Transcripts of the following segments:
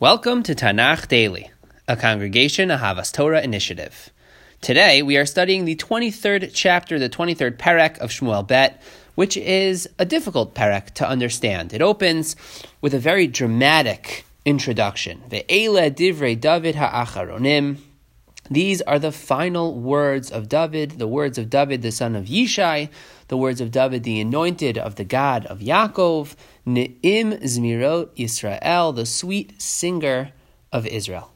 Welcome to Tanakh Daily, a congregation Ahavas Torah initiative. Today we are studying the 23rd chapter, the 23rd perek of Shmuel Bet, which is a difficult perek to understand. It opens with a very dramatic introduction. The Ve'ele divrei David ha'acharonim. These are the final words of David, the words of David, the son of Yishai, the words of David, the anointed of the God of Yaakov, Ne'im Zmirot Yisrael, the sweet singer of Israel.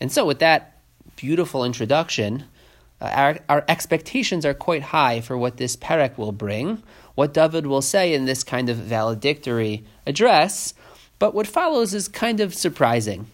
And so, with that beautiful introduction, uh, our, our expectations are quite high for what this perek will bring, what David will say in this kind of valedictory address, but what follows is kind of surprising.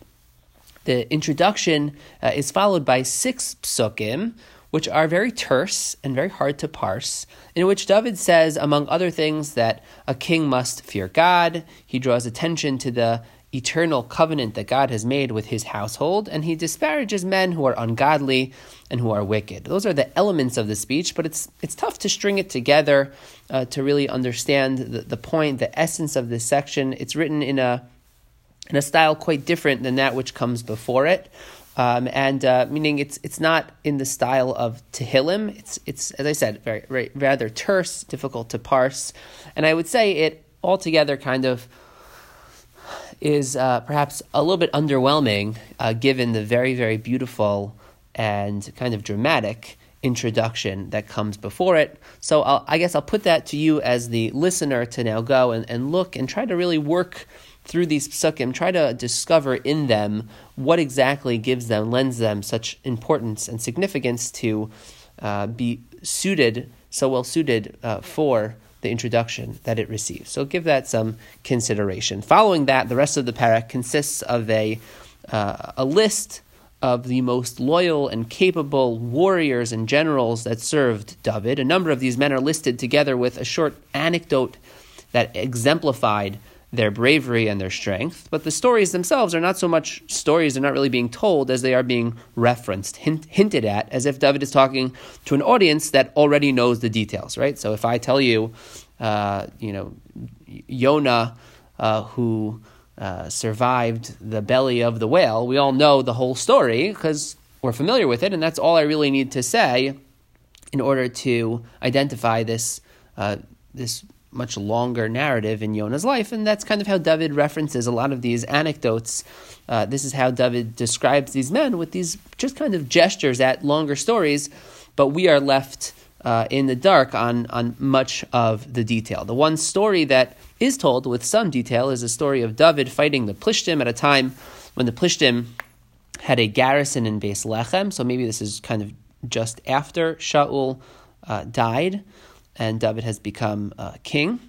The introduction uh, is followed by six psukim, which are very terse and very hard to parse, in which David says, among other things, that a king must fear God. He draws attention to the eternal covenant that God has made with his household, and he disparages men who are ungodly and who are wicked. Those are the elements of the speech, but it's it's tough to string it together uh, to really understand the, the point, the essence of this section. It's written in a in a style quite different than that which comes before it. Um, and uh, meaning it's it's not in the style of Tehillim. It's it's as I said, very, very rather terse, difficult to parse, and I would say it altogether kind of is uh, perhaps a little bit underwhelming, uh, given the very very beautiful and kind of dramatic introduction that comes before it. So I'll, I guess I'll put that to you as the listener to now go and, and look and try to really work through these psukim, try to discover in them what exactly gives them, lends them such importance and significance to uh, be suited, so well suited uh, for the introduction that it receives. So give that some consideration. Following that, the rest of the perek consists of a, uh, a list of the most loyal and capable warriors and generals that served David. A number of these men are listed together with a short anecdote that exemplified their bravery and their strength, but the stories themselves are not so much stories, they're not really being told as they are being referenced, hint, hinted at, as if David is talking to an audience that already knows the details, right? So if I tell you, uh, you know, Yonah, uh, who uh, survived the belly of the whale, we all know the whole story because we're familiar with it, and that's all I really need to say in order to identify this uh, this much longer narrative in Yonah's life, and that's kind of how David references a lot of these anecdotes. Uh, this is how David describes these men with these just kind of gestures at longer stories, but we are left uh, in the dark on, on much of the detail. The one story that is told with some detail is the story of David fighting the Plishtim at a time when the Plishtim had a garrison in Beis Lechem, so maybe this is kind of just after Shaul uh, died and David has become uh, king.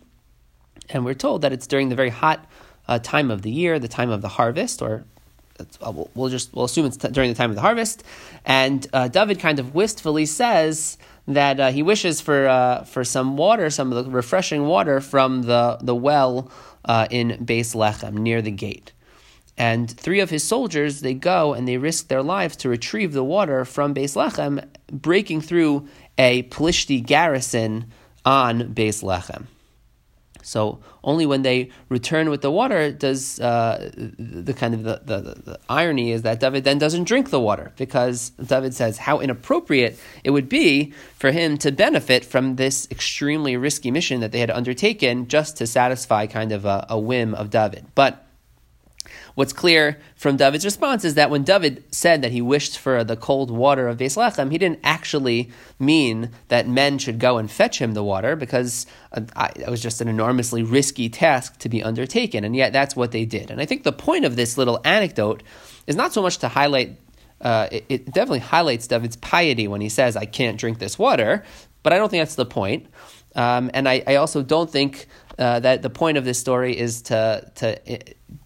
And we're told that it's during the very hot uh, time of the year, the time of the harvest, or uh, we'll, we'll, just we'll assume it's t- during the time of the harvest. And uh, David kind of wistfully says that uh, he wishes for uh, for some water, some of the refreshing water from the the well in Beis Lechem near the gate. And three of his soldiers, they go and they risk their lives to retrieve the water from Beis Lechem, breaking through a Plishti garrison on Beis Lechem. So only when they return with the water does uh, the kind of the, the, the, irony is that David then doesn't drink the water because David says how inappropriate it would be for him to benefit from this extremely risky mission that they had undertaken just to satisfy kind of a, a whim of David. But What's clear from David's response is that when David said that he wished for the cold water of Beis Lechem, he didn't actually mean that men should go and fetch him the water because uh, it was just an enormously risky task to be undertaken. And yet that's what they did. And I think the point of this little anecdote is not so much to highlight uh, it, it, definitely highlights David's piety when he says, I can't drink this water, but I don't think that's the point. Um, and I, I, also don't think uh, that the point of this story is to, to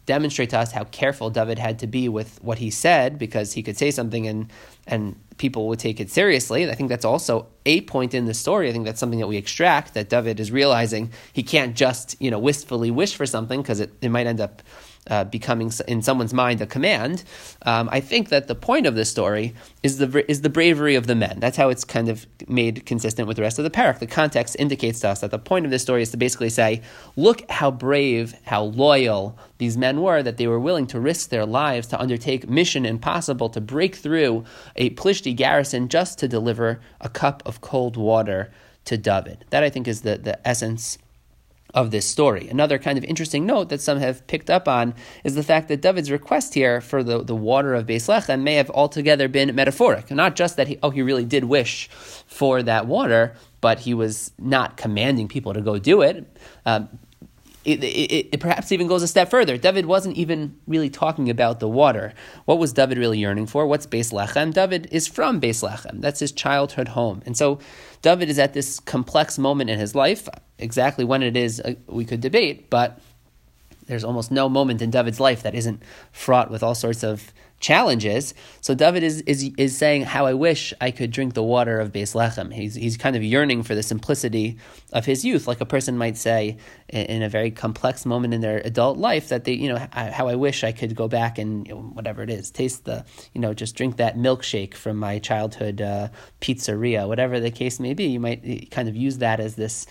demonstrate to us how careful David had to be with what he said because he could say something and and people would take it seriously. I think that's also a point in the story. I think that's something that we extract that David is realizing he can't just you know wistfully wish for something because it, it might end up uh, becoming in someone's mind a command. Um, I think that the point of this story is the is the bravery of the men. That's how it's kind of made consistent with the rest of the perek. The context indicates to us that the point of this story is to basically say, look how brave, how loyal these men were, that they were willing to risk their lives to undertake mission impossible to break through a Plishti garrison just to deliver a cup of cold water to David. That I think is the, the essence of this story. Another kind of interesting note that some have picked up on is the fact that David's request here for the, the water of Beis Lechem may have altogether been metaphoric. Not just that he, oh, he really did wish for that water, but he was not commanding people to go do it. Um, it, it, it, perhaps even goes a step further. David wasn't even really talking about the water. What was David really yearning for? What's Beis Lechem? David is from Beis Lechem. That's his childhood home. And so David is at this complex moment in his life. Exactly when it is, uh, we could debate, but there's almost no moment in David's life that isn't fraught with all sorts of challenges. So David is, is, is saying, How I wish I could drink the water of Beis Lechem. He's, he's kind of yearning for the simplicity of his youth, like a person might say in, in a very complex moment in their adult life that they, you know, how I wish I could go back and, you know, whatever it is, taste the, you know, just drink that milkshake from my childhood uh, pizzeria, whatever the case may be. You might kind of use that as this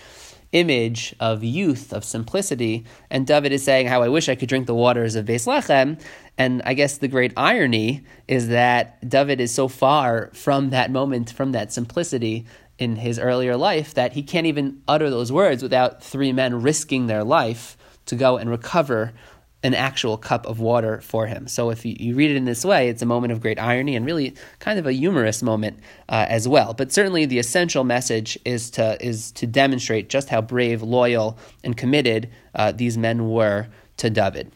image of youth, of simplicity. And David is saying, How I wish I could drink the waters of Beis Lechem. And I guess the great irony is that David is so far from that moment, from that simplicity in his earlier life, that he can't even utter those words without three men risking their life to go and recover an actual cup of water for him. So if you, you, read it in this way, it's a moment of great irony and really kind of a humorous moment uh, as well. But certainly the essential message is to is to demonstrate just how brave, loyal, and committed uh, these men were to David.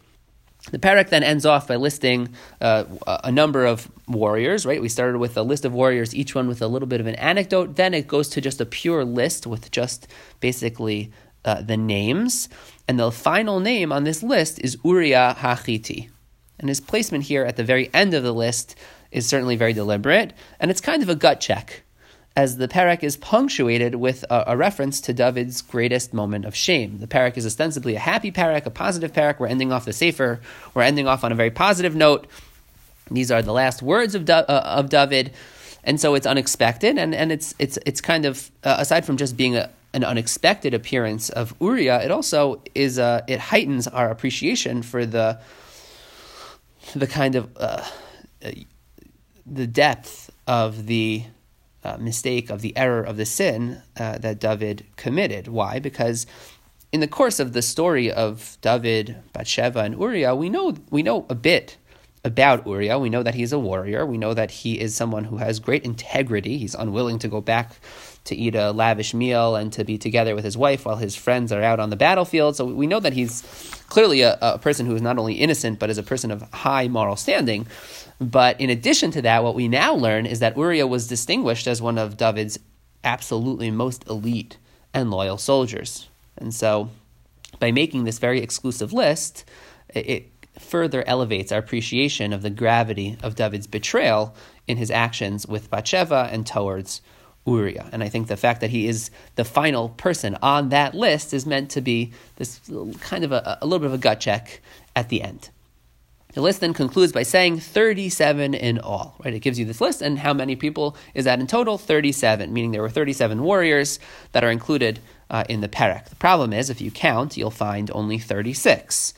The perek then ends off by listing uh, a number of warriors, right? We started with a list of warriors, each one with a little bit of an anecdote. Then it goes to just a pure list with just basically uh, the names. And the final name on this list is Uriah Hachiti. And his placement here at the very end of the list is certainly very deliberate, and it's kind of a gut check, as the perek is punctuated with a, a, reference to David's greatest moment of shame. The perek is ostensibly a happy perek, a positive perek. We're ending off the Sefer. We're ending off on a very positive note. These are the last words of, uh, of David, and so it's unexpected, and, and it's, it's, it's kind of, uh, aside from just being a, an unexpected appearance of Uriah, it also is uh, it heightens our appreciation for the the kind of uh, the depth of the uh, mistake of the error of the sin uh, that David committed. Why? Because in the course of the story of David, Bathsheba, and Uriah, we know we know a bit about Uriah. We know that he's a warrior. We know that he is someone who has great integrity. He's unwilling to go back to eat a lavish meal and to be together with his wife while his friends are out on the battlefield. So we know that he's clearly a, a person who is not only innocent, but is a person of high moral standing. But in addition to that, what we now learn is that Uriah was distinguished as one of David's absolutely most elite and loyal soldiers. And so by making this very exclusive list, it further elevates our appreciation of the gravity of David's betrayal in his actions with Bathsheba and towards Uriah. And I think the fact that he is the final person on that list is meant to be this kind of a, a little bit of a gut check at the end. The list then concludes by saying 37 in all, right? It gives you this list, and how many people is that in total? 37, meaning there were 37 warriors that are included uh, in the Perek. The problem is, if you count, you'll find only 36,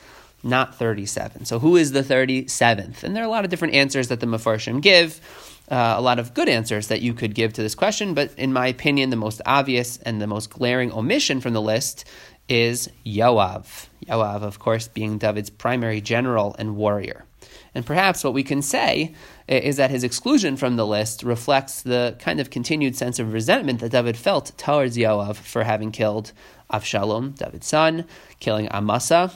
not 37. So who is the 37th? And there are a lot of different answers that the Mefarshim give uh, a lot of good answers that you could give to this question, but in my opinion, the most obvious and the most glaring omission from the list is Yoav. Yoav, of course, being David's primary general and warrior. And perhaps what we can say is that his exclusion from the list reflects the kind of continued sense of resentment that David felt towards Yoav for having killed Avshalom, David's son, killing Amasa,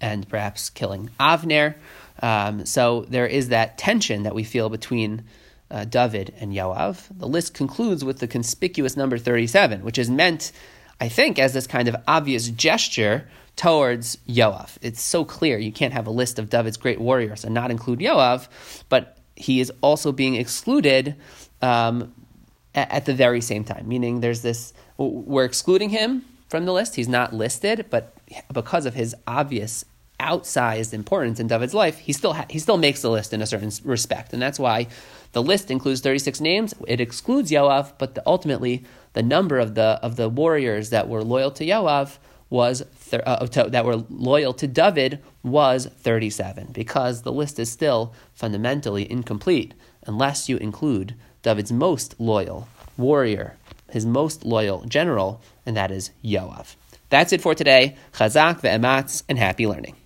and perhaps killing Avner. Um, so there is that tension that we feel between uh, David and Yoav. The list concludes with the conspicuous number 37, which is meant, I think, as this kind of obvious gesture towards Yoav. It's so clear you can't have a list of David's great warriors and not include Yoav, but he is also being excluded um, at, at the very same time, meaning there's this, we're excluding him from the list. He's not listed, but because of his obvious outsized importance in David's life, he still ha- he still makes the list in a certain respect, and that's why the list includes 36 names. It excludes Yoav, but the, ultimately the number of the of the warriors that were loyal to Yoav was thir- uh, to, that were loyal to David was 37 because the list is still fundamentally incomplete unless you include David's most loyal warrior, his most loyal general, and that is Yoav. That's it for today. Chazak ve'ematz and happy learning.